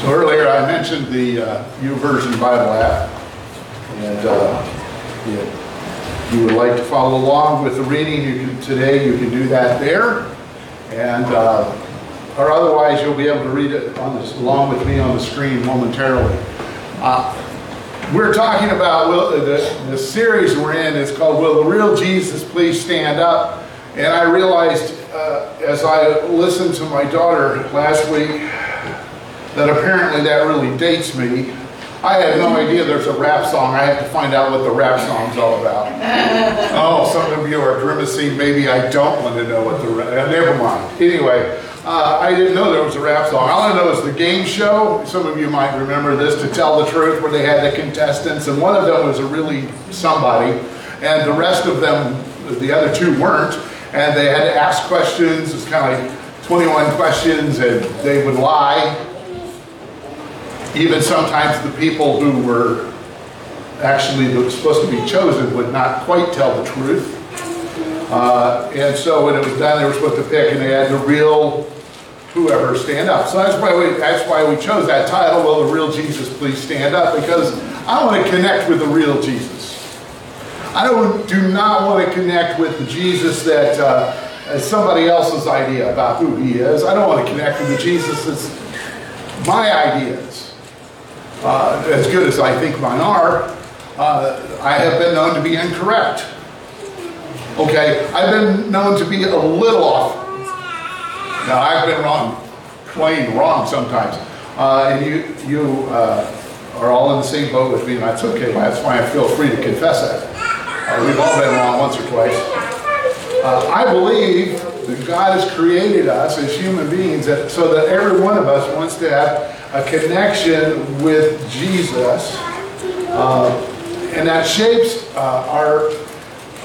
So earlier I mentioned the uh, YouVersion Bible app, and uh, if you would like to follow along with the reading you can, today, you can do that there, and uh, or otherwise you'll be able to read it on this, along with me on the screen momentarily. Uh, we're talking about will, the, the series we're in is called "Will the Real Jesus Please Stand Up?" And I realized uh, as I listened to my daughter last week that apparently that really dates me. I had no idea there's a rap song. I have to find out what the rap song's all about. oh, some of you are grimacing. Maybe I don't want to know what the rap. Uh, never mind. Anyway, uh, I didn't know there was a rap song. All I know is the game show. Some of you might remember this, to tell the truth, where they had the contestants, and one of them was a really somebody, and the rest of them, the other two weren't, and they had to ask questions. It's kind of like 21 questions, and they would lie even sometimes the people who were actually supposed to be chosen would not quite tell the truth. Uh, and so when it was done, they were supposed to pick, and they had the real whoever stand up. So that's why we that's why we chose that title. Will the real Jesus please stand up? Because I want to connect with the real Jesus. I don't do not want to connect with the Jesus that uh, is somebody else's idea about who he is. I don't want to connect with the Jesus that's my ideas uh, as good as I think mine are, uh, I have been known to be incorrect. Okay, I've been known to be a little off. Now, I've been wrong, plain wrong sometimes. Uh, and you, you uh, are all in the same boat with me, and that's okay. That's why I feel free to confess that. Uh, we've all been wrong once or twice. Uh, I believe that God has created us as human beings that, so that every one of us wants to have a connection with Jesus, uh, and that shapes uh, our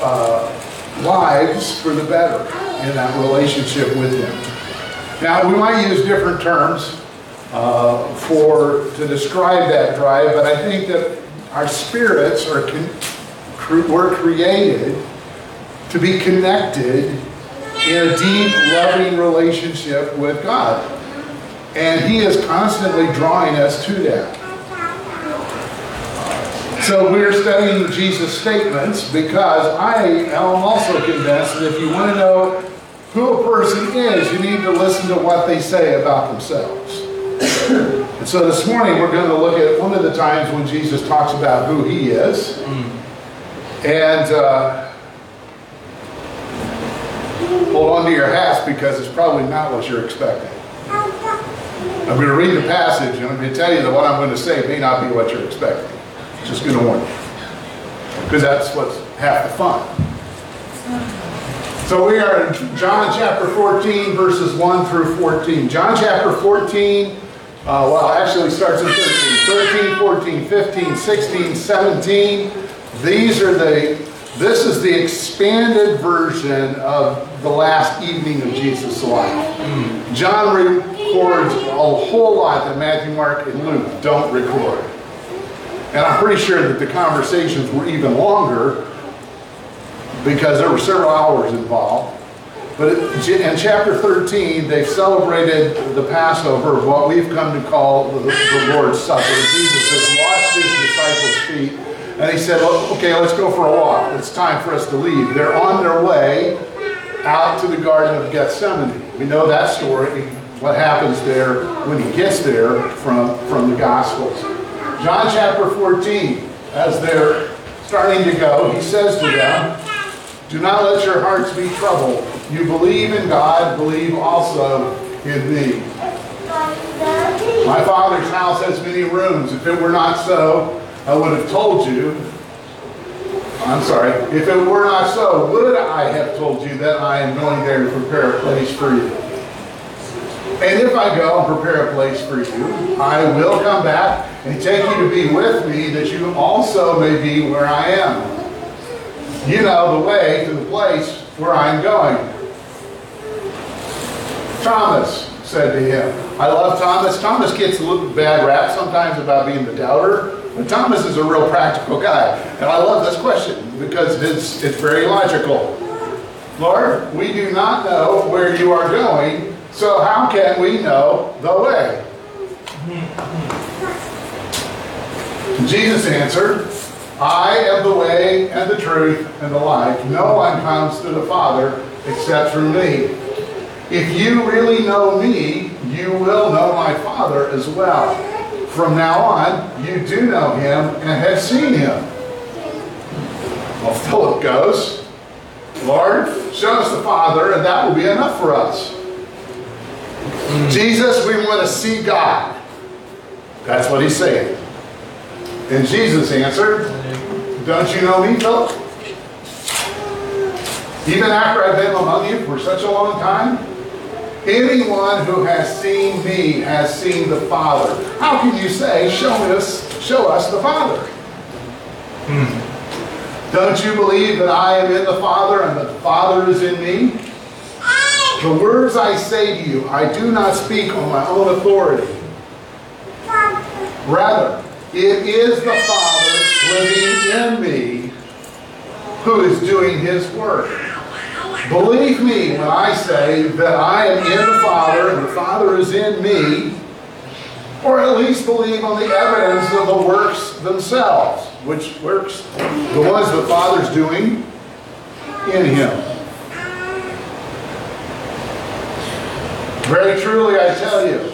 uh, lives for the better in that relationship with Him. Now, we might use different terms uh, for to describe that drive, but I think that our spirits are con- were created to be connected in a deep, loving relationship with God. And he is constantly drawing us to that. So we're studying Jesus' statements because I am also convinced that if you want to know who a person is, you need to listen to what they say about themselves. and so this morning we're going to look at one of the times when Jesus talks about who he is. And uh, hold on to your hats because it's probably not what you're expecting. I'm going to read the passage, and I'm going to tell you that what I'm going to say may not be what you're expecting. Just going to warn you. Because that's what's half the fun. So we are in John chapter 14, verses 1 through 14. John chapter 14, uh, well, actually starts in 13. 13, 14, 15, 16, 17. These are the, this is the expanded version of the last evening of Jesus' life. John records a whole lot that Matthew, Mark, and Luke don't record. And I'm pretty sure that the conversations were even longer because there were several hours involved. But in chapter 13, they've celebrated the Passover, of what we've come to call the, Lord's Supper. Jesus has washed his disciples' feet, and he said, okay, let's go for a walk. It's time for us to leave. They're on their way out to the Garden of Gethsemane. We know that story, what happens there when he gets there from, from the Gospels. John chapter 14, as they're starting to go, he says to them, Do not let your hearts be troubled. You believe in God, believe also in me. My Father's house has many rooms. If it were not so, I would have told you I'm sorry. If it were not so, would I have told you that I am going there to prepare a place for you? And if I go and prepare a place for you, I will come back and take you to be with me, that you also may be where I am. You know the way to the place where I'm going. Thomas said to him, I love Thomas. Thomas gets a little bad rap sometimes about being the doubter. But Thomas is a real practical guy. And I love this question because it's, it's very logical. Lord, we do not know where you are going, so how can we know the way? Jesus answered, I am the way and the truth and the life. No one comes to the Father except through me. If you really know me, you will know my Father as well. From now on, you do know him and have seen him. Well, Philip goes, Lord, show us the Father, and that will be enough for us. Hmm. Jesus, we want to see God. That's what he's saying. And Jesus answered, Don't you know me, Philip? Even after I've been among you for such a long time? Anyone who has seen me has seen the Father. How can you say, Show us, show us the Father? Hmm. Don't you believe that I am in the Father and that the Father is in me? The words I say to you, I do not speak on my own authority. Rather, it is the Father living in me who is doing his work. Believe me when I say that I am in the Father and the Father is in me, or at least believe on the evidence of the works themselves. Which works? The ones the Father's doing in him. Very truly I tell you,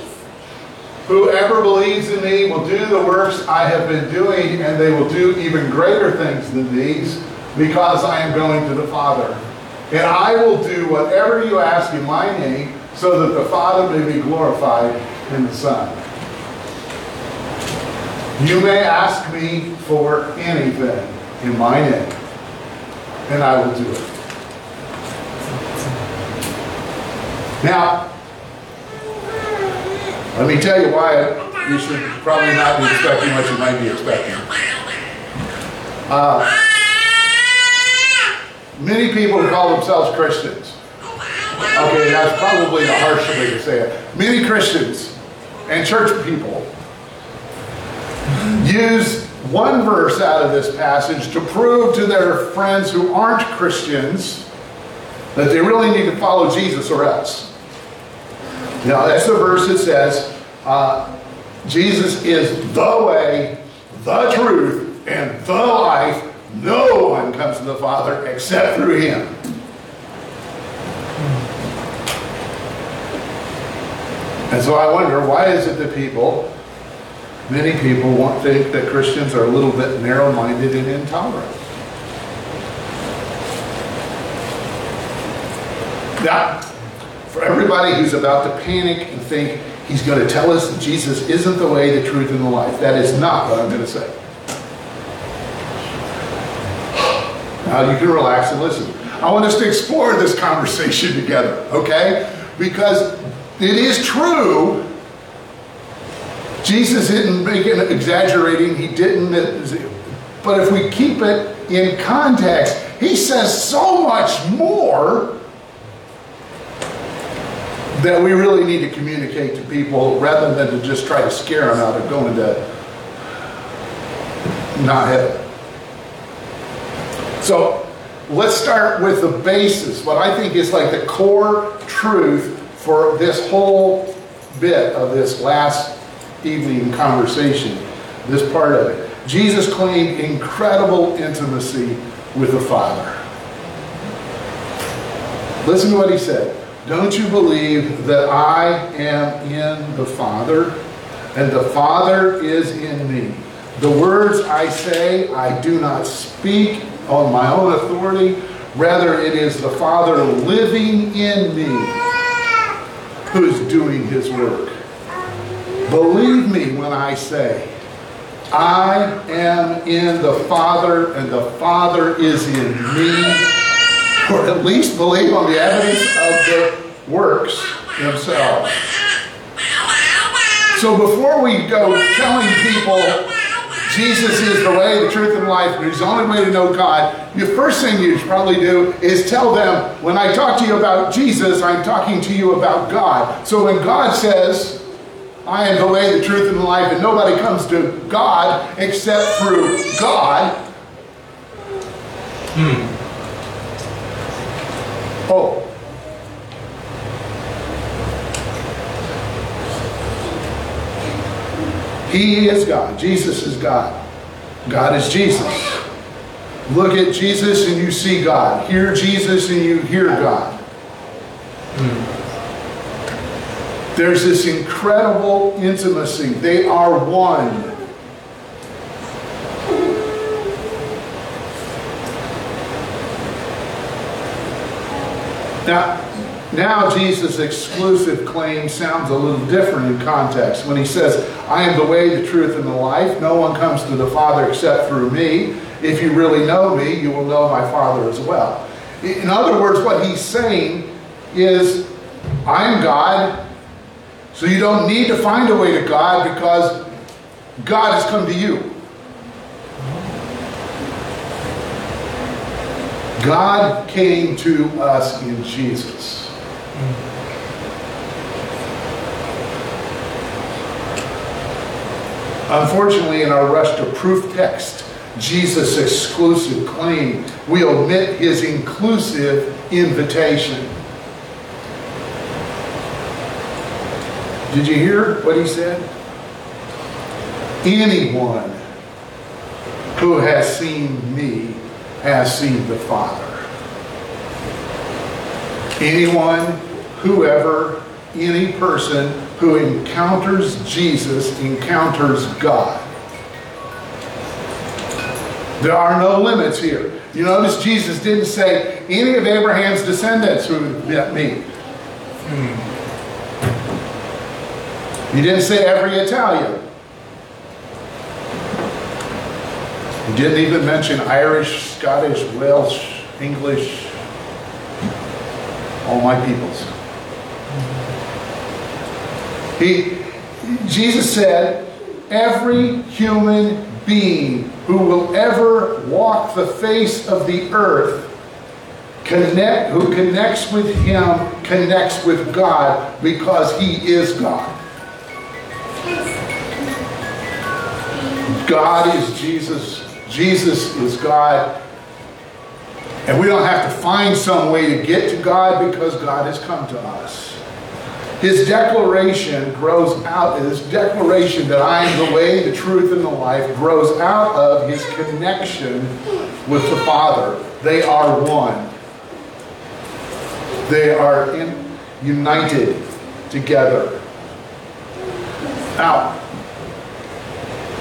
whoever believes in me will do the works I have been doing, and they will do even greater things than these, because I am going to the Father. And I will do whatever you ask in my name, so that the Father may be glorified in the Son. You may ask me for anything in my name, and I will do it. Now, let me tell you why you should probably not be expecting what you might be expecting. Uh, many people who call themselves Christians. Okay, that's probably the harsh way to say it. Many Christians and church people use one verse out of this passage to prove to their friends who aren't Christians that they really need to follow Jesus or else. Now, that's the verse that says, uh, Jesus is the way, the truth, and the life. No one comes to the Father except through him. And so I wonder, why is it that people, many people, want think that Christians are a little bit narrow-minded and intolerant? Now, for everybody who's about to panic and think he's going to tell us that Jesus isn't the way, the truth, and the life, that is not what I'm going to say. Now you can relax and listen. I want us to explore this conversation together, okay? Because it is true. Jesus didn't make it exaggerating. He didn't. But if we keep it in context, he says so much more that we really need to communicate to people rather than to just try to scare them out of going to not heaven. So let's start with the basis, what I think is like the core truth for this whole bit of this last evening conversation, this part of it. Jesus claimed incredible intimacy with the Father. Listen to what he said. Don't you believe that I am in the Father and the Father is in me? The words I say, I do not speak on my own authority. Rather, it is the Father living in me who is doing his work. Believe me when I say, I am in the Father and the Father is in me or at least believe on the evidence of the works themselves. So before we go telling people Jesus is the way, the truth, and life, and he's the only way to know God, the first thing you should probably do is tell them, when I talk to you about Jesus, I'm talking to you about God. So when God says, I am the way, the truth, and the life, and nobody comes to God except through God, hmm. Oh. He is God. Jesus is God. God is Jesus. Look at Jesus and you see God. Hear Jesus and you hear God. Hmm. There's this incredible intimacy. They are one. Now, now Jesus' exclusive claim sounds a little different in context when he says, I am the way, the truth, and the life. No one comes to the Father except through me. If you really know me, you will know my Father as well. In other words, what he's saying is, I am God, so you don't need to find a way to God because God has come to you. God came to us in Jesus. Unfortunately, in our rush to proof text Jesus' exclusive claim, we omit his inclusive invitation. Did you hear what he said? Anyone who has seen me has seen the Father. Anyone, whoever, any person who encounters Jesus encounters God. There are no limits here. You notice Jesus didn't say any of Abraham's descendants who met me. Hmm. He didn't say every Italian. He didn't even mention Irish, Scottish, Welsh, English, all my peoples. He, Jesus said, every human being who will ever walk the face of the earth connect, who connects with him connects with God because he is God. God is Jesus. Jesus is God. And we don't have to find some way to get to God because God has come to us. His declaration grows out, his declaration that I am the way, the truth, and the life grows out of his connection with the Father. They are one. They are in, united together. Now,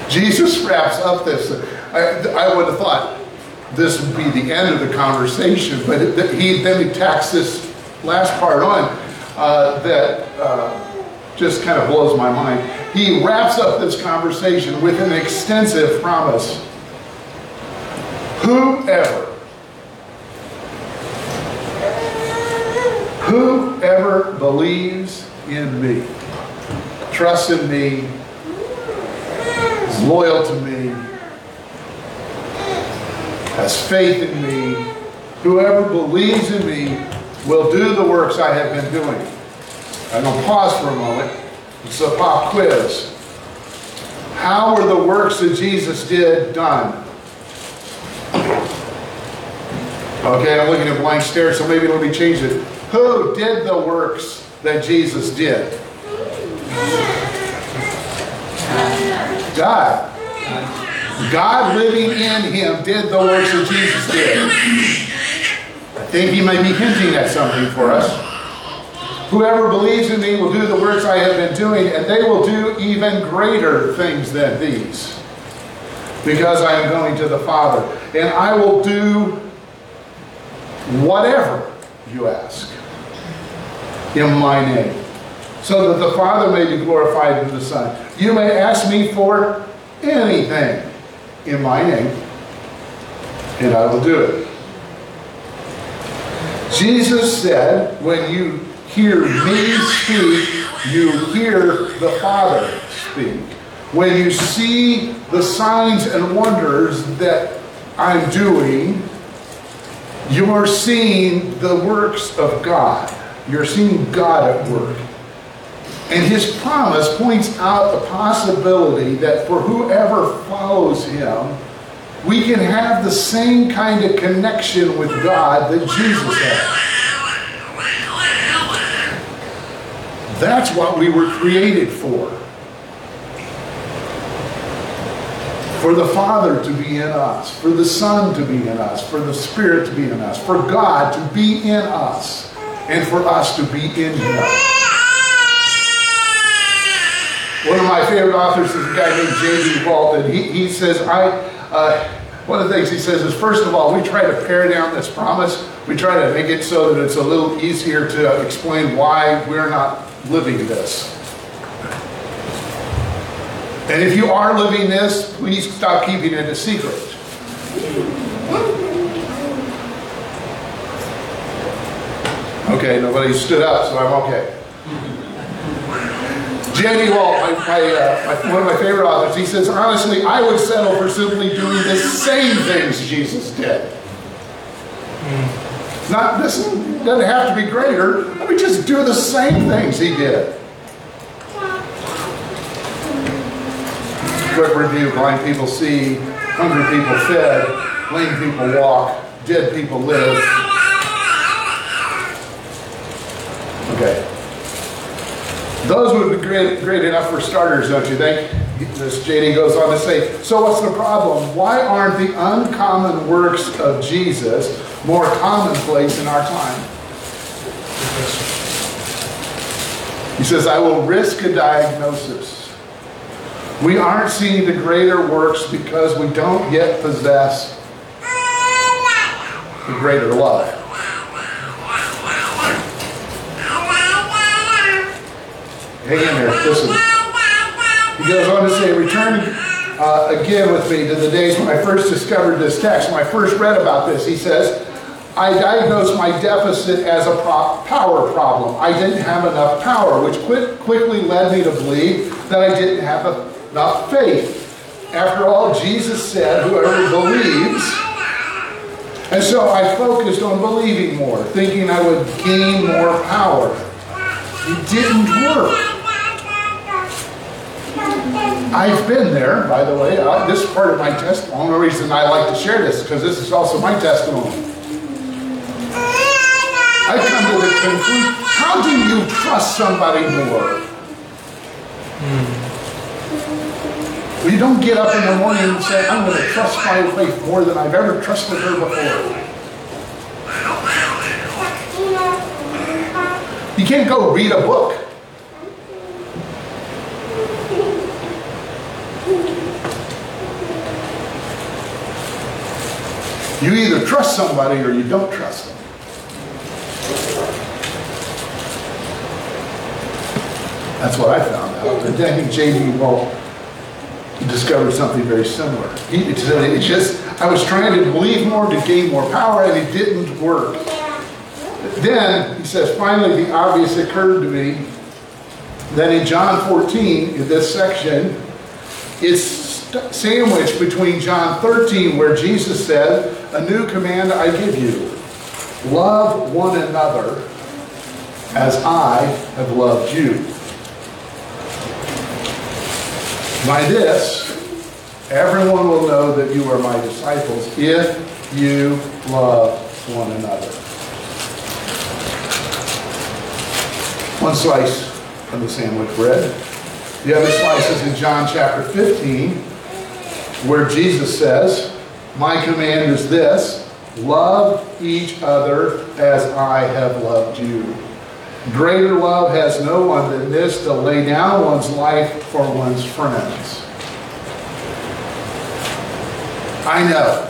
Jesus wraps up this. I, I would have thought this would be the end of the conversation, but it, he then he tacks this last part on uh, that uh, just kind of blows my mind. He wraps up this conversation with an extensive promise. Whoever, whoever believes in me, trusts in me, is loyal to me, has faith in me, whoever believes in me will do the works I have been doing. I'm going to pause for a moment. It's a pop quiz. How were the works that Jesus did done? Okay, I'm looking at blank stare, so maybe let me change it. Who did the works that Jesus did? God. God living in him did the works that Jesus did. Think he may be hinting at something for us. Whoever believes in me will do the works I have been doing, and they will do even greater things than these. Because I am going to the Father. And I will do whatever you ask in my name. So that the Father may be glorified in the Son. You may ask me for anything in my name, and I will do it. Jesus said, when you hear me speak, you hear the Father speak. When you see the signs and wonders that I'm doing, you are seeing the works of God. You're seeing God at work. And his promise points out the possibility that for whoever follows him, we can have the same kind of connection with God that Jesus had. That's what we were created for. for the Father to be in us, for the Son to be in us, for the Spirit to be in us, for God to be in us, and for us to be in Him. One of my favorite authors is a guy named J.D. Walton. He, he says, I, uh, one of the things he says is, first of all, we try to pare down this promise. We try to make it so that it's a little easier to explain why we're not living this. And if you are living this, please stop keeping it a secret. Okay, nobody stood up, so I'm okay. J.D. Walt, my, my, uh, my, one of my favorite authors, he says, honestly, I would settle for simply doing the same things Jesus did. Not, this doesn't have to be greater. Let me just do the same things he did. Quick review, blind people see, hungry people fed, lame people walk, dead people live. Okay. Those would be great, great enough for starters, don't you think? This JD goes on to say, so what's the problem? Why aren't the uncommon works of Jesus more commonplace in our time? He says, I will risk a diagnosis. We aren't seeing the greater works because we don't yet possess the greater love. Listen. He goes on to say, return uh, again with me to the days when I first discovered this text. When I first read about this, he says, I diagnosed my deficit as a pro power problem. I didn't have enough power, which quick, quickly led me to believe that I didn't have enough faith. After all, Jesus said, whoever believes. And so I focused on believing more, thinking I would gain more power. It didn't work. I've been there, by the way. Uh, this is part of my testimony. The only reason I like to share this is because this is also my testimony. I've come to the conclusion, how do you trust somebody more? Well, you don't get up in the morning and say, I'm going to trust my wife more than I've ever trusted her before. You can't go read a book. You either trust somebody or you don't trust them. That's what I found out. And then I think J.D. Walt discovered something very similar. He, it just, I was trying to believe more to gain more power and it didn't work. Then, he says, finally the obvious occurred to me that in John 14, in this section, it's sandwiched between John 13, where Jesus said, A new command I give you love one another as I have loved you. By this, everyone will know that you are my disciples if you love one another. One slice of the sandwich bread. The other slice is in John chapter 15, where Jesus says, My command is this love each other as I have loved you. Greater love has no one than this to lay down one's life for one's friends. I know.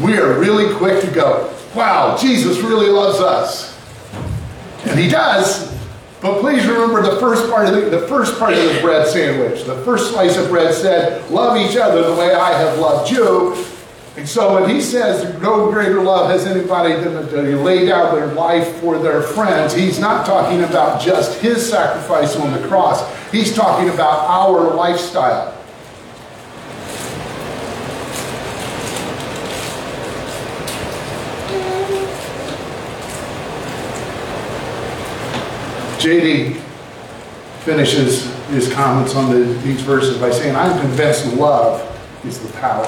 We are really quick to go, wow, Jesus really loves us. And he does. But please remember the first part of the, the first part of the bread sandwich. The first slice of bread said, love each other the way I have loved you. And so when he says no greater love has anybody than to lay down their life for their friends, he's not talking about just his sacrifice on the cross. He's talking about our lifestyle. JD finishes his comments on the, these verses by saying, I'm convinced love is the power.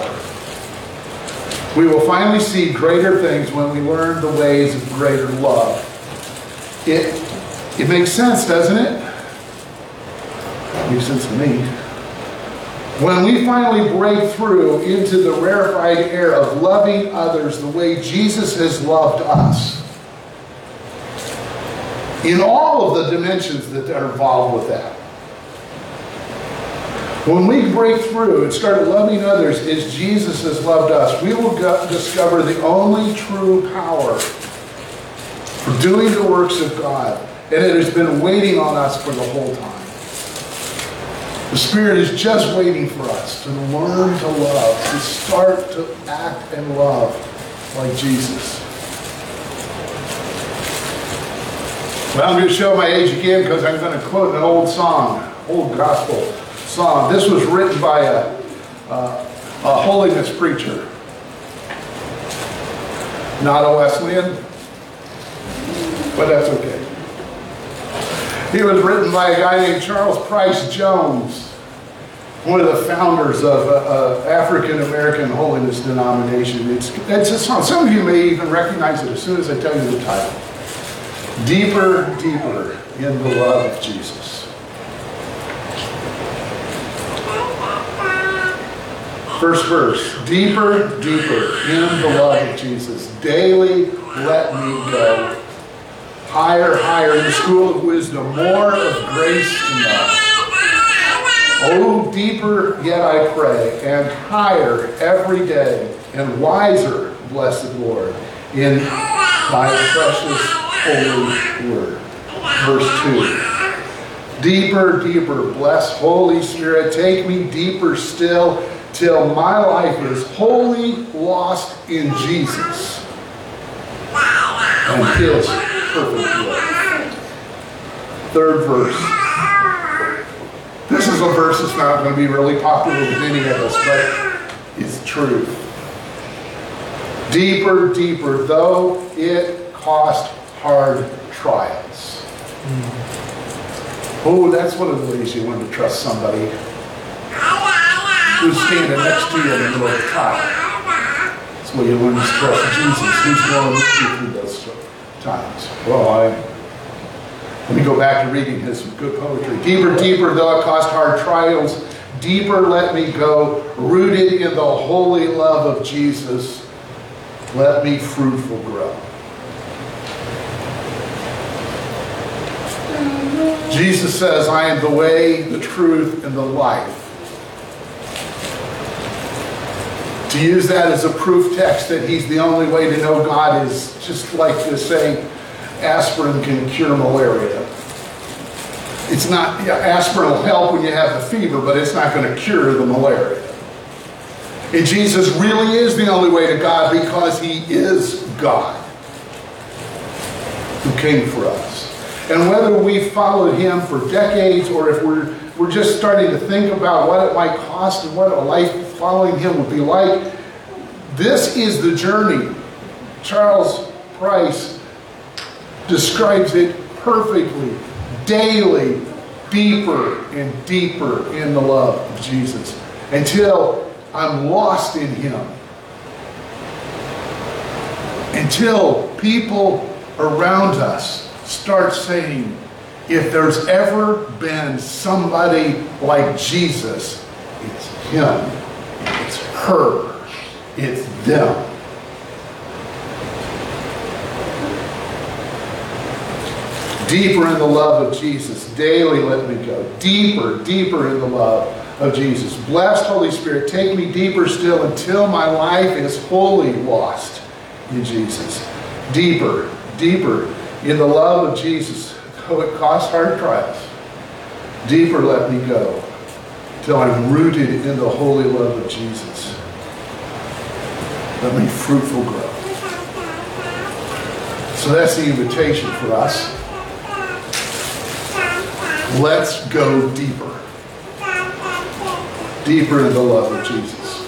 We will finally see greater things when we learn the ways of greater love. It, it makes sense, doesn't it? It makes sense to me. When we finally break through into the rarefied air of loving others the way Jesus has loved us, in all of the dimensions that are involved with that, when we break through and start loving others as Jesus has loved us, we will discover the only true power for doing the works of God. And it has been waiting on us for the whole time. The Spirit is just waiting for us to learn to love, to start to act and love like Jesus. Well, I'm going to show my age again because I'm going to quote an old song, old gospel song. This was written by a, a, a holiness preacher, not a Wesleyan, but that's okay. He was written by a guy named Charles Price Jones, one of the founders of uh, uh, African American Holiness Denomination. It's, it's a song. Some of you may even recognize it as soon as I tell you the title. Deeper, deeper in the love of Jesus. First verse. Deeper, deeper in the love of Jesus. Daily let me go higher, higher in the school of wisdom, more of grace to know. Oh, deeper yet I pray, and higher every day, and wiser, blessed Lord, in thy precious holy word. Verse 2. Deeper, deeper, bless Holy Spirit, take me deeper still, till my life is wholly lost in Jesus and His perfect. Third verse. This is a verse that's not going to be really popular with any of us, but it's true. Deeper, deeper, though it cost hard trials. Oh, that's one of the ways you learn to trust somebody who's standing next to you in the middle of the trial. Where you learn to trust Jesus, who's going with you through those times. Well, I let me go back to reading his good poetry. Deeper, deeper, though it cost hard trials, deeper let me go, rooted in the holy love of Jesus. Let me fruitful grow. Jesus says, I am the way, the truth, and the life. To use that as a proof text that he's the only way to know God is just like to say aspirin can cure malaria. It's not, yeah, aspirin will help when you have the fever, but it's not going to cure the malaria. And Jesus really is the only way to God because he is God who came for us. And whether we've followed him for decades or if we're, we're just starting to think about what it might cost and what a life following him would be like, this is the journey. Charles Price describes it perfectly. Daily, deeper and deeper in the love of Jesus until I'm lost in him. Until people around us start saying, if there's ever been somebody like Jesus, it's him, it's her, it's them. Deeper in the love of Jesus. Daily let me go. Deeper, deeper in the love of Jesus. Blessed Holy Spirit, take me deeper still until my life is wholly lost in Jesus. Deeper, deeper in the love of Jesus. Though it costs hard trials. Deeper let me go till I'm rooted in the holy love of Jesus. Let me fruitful grow. So that's the invitation for us. Let's go deeper. Deeper in the love of Jesus.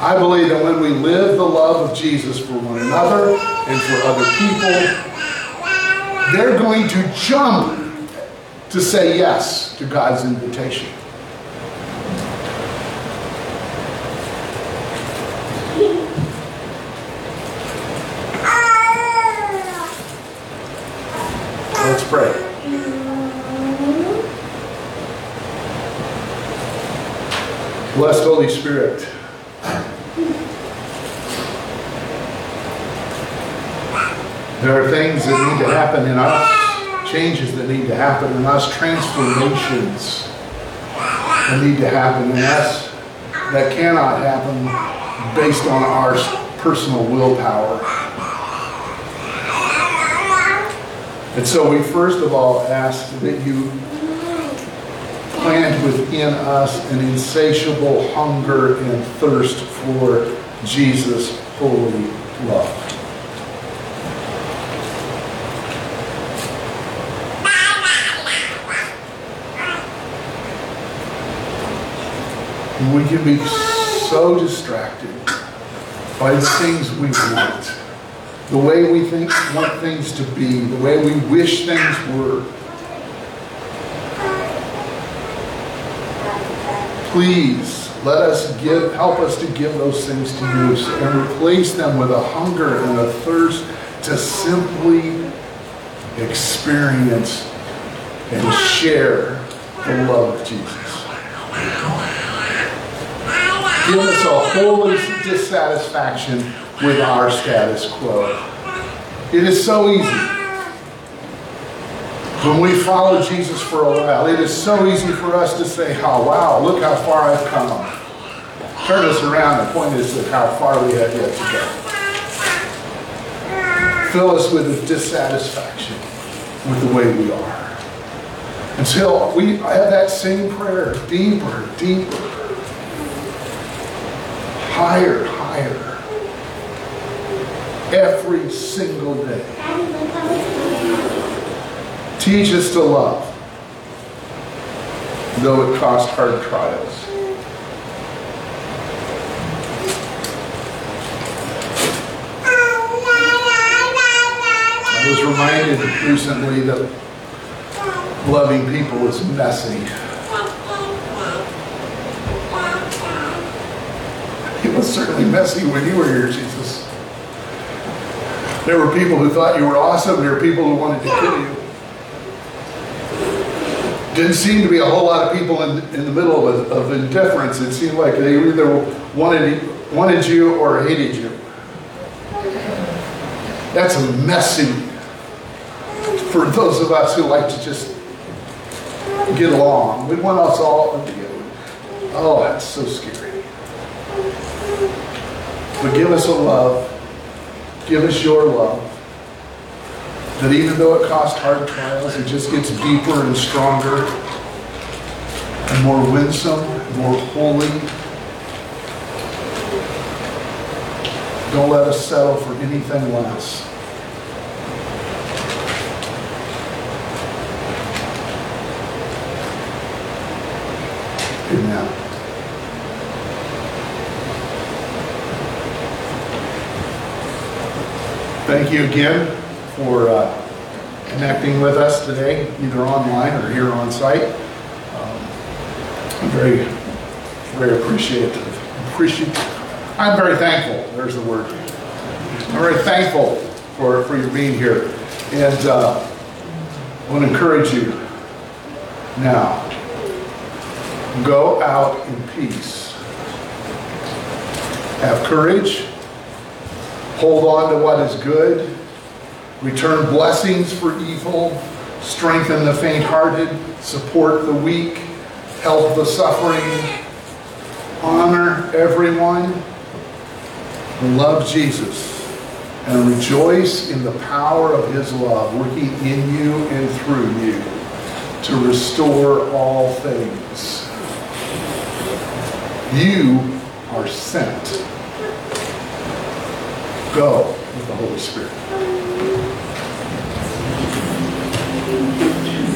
I believe that when we live the love of Jesus for one another and for other people, they're going to jump to say yes to God's invitation. Let's pray. Blessed Holy Spirit, there are things that need to happen in us, changes that need to happen in us, transformations that need to happen in us that cannot happen based on our personal willpower. And so we first of all ask that you plant within us an insatiable hunger and thirst for Jesus' holy love. We can be so distracted by the things we want, the way we think want things to be, the way we wish things were. Please let us give, help us to give those things to you and replace them with a hunger and a thirst to simply experience and share the love of Jesus. Give us a holy dissatisfaction with our status quo. It is so easy. When we follow Jesus for a while, it is so easy for us to say, oh, wow, look how far I've come. Turn us around and point us at how far we have yet to go. Fill us with a dissatisfaction with the way we are. Until we have that same prayer, deeper, deeper, higher, higher, every single day. Teach us to love, though it cost hard trials. I was reminded recently that loving people is messy. It certainly messy when you were here, Jesus. There were people who thought you were awesome. There were people who wanted to kill you. Didn't seem to be a whole lot of people in, in the middle of, of indifference. It seemed like they either wanted, wanted you or hated you. That's messy for those of us who like to just get along. We want us all to get. Oh, that's so scary. But give us a love. Give us your love. That even though it costs hard trials, it just gets deeper and stronger and more winsome, more holy. Don't let us settle for anything less. Amen. Thank you again for uh, connecting with us today, either online or here on site. Um, I'm very, very appreciative. Appreciate. I'm very thankful. There's the word. I'm very thankful for, for your being here. And uh, I want to encourage you now. Go out in peace. Have courage. Hold on to what is good. Return blessings for evil. Strengthen the faint-hearted. Support the weak. Help the suffering. Honor everyone. Love Jesus. And rejoice in the power of his love working in you and through you to restore all things. You are sent. Go with the Holy Spirit.